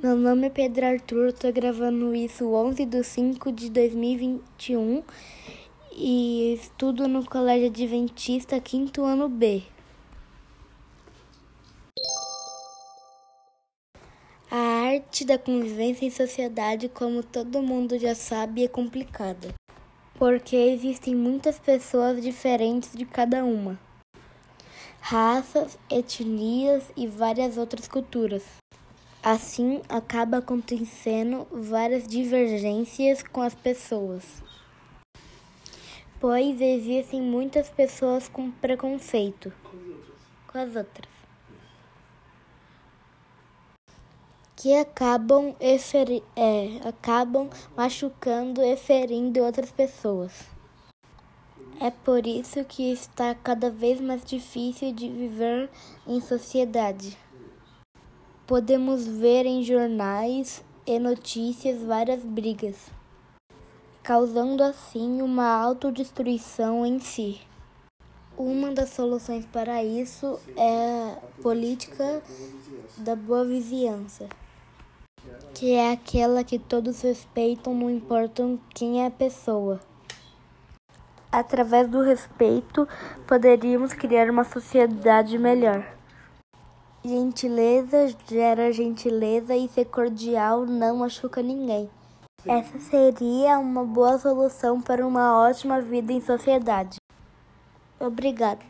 Meu nome é Pedro Arthur, tô gravando isso 11 de 5 de 2021 e estudo no Colégio Adventista, quinto ano B. A arte da convivência em sociedade, como todo mundo já sabe, é complicada, porque existem muitas pessoas diferentes de cada uma, raças, etnias e várias outras culturas. Assim, acaba acontecendo várias divergências com as pessoas, pois existem muitas pessoas com preconceito com as outras, que acabam, eferi é, acabam machucando e ferindo outras pessoas. É por isso que está cada vez mais difícil de viver em sociedade. Podemos ver em jornais e notícias várias brigas, causando assim uma autodestruição em si. Uma das soluções para isso é a política da boa vizinhança, que é aquela que todos respeitam, não importa quem é a pessoa. Através do respeito, poderíamos criar uma sociedade melhor. Gentileza gera gentileza e ser cordial não machuca ninguém. Essa seria uma boa solução para uma ótima vida em sociedade. Obrigado.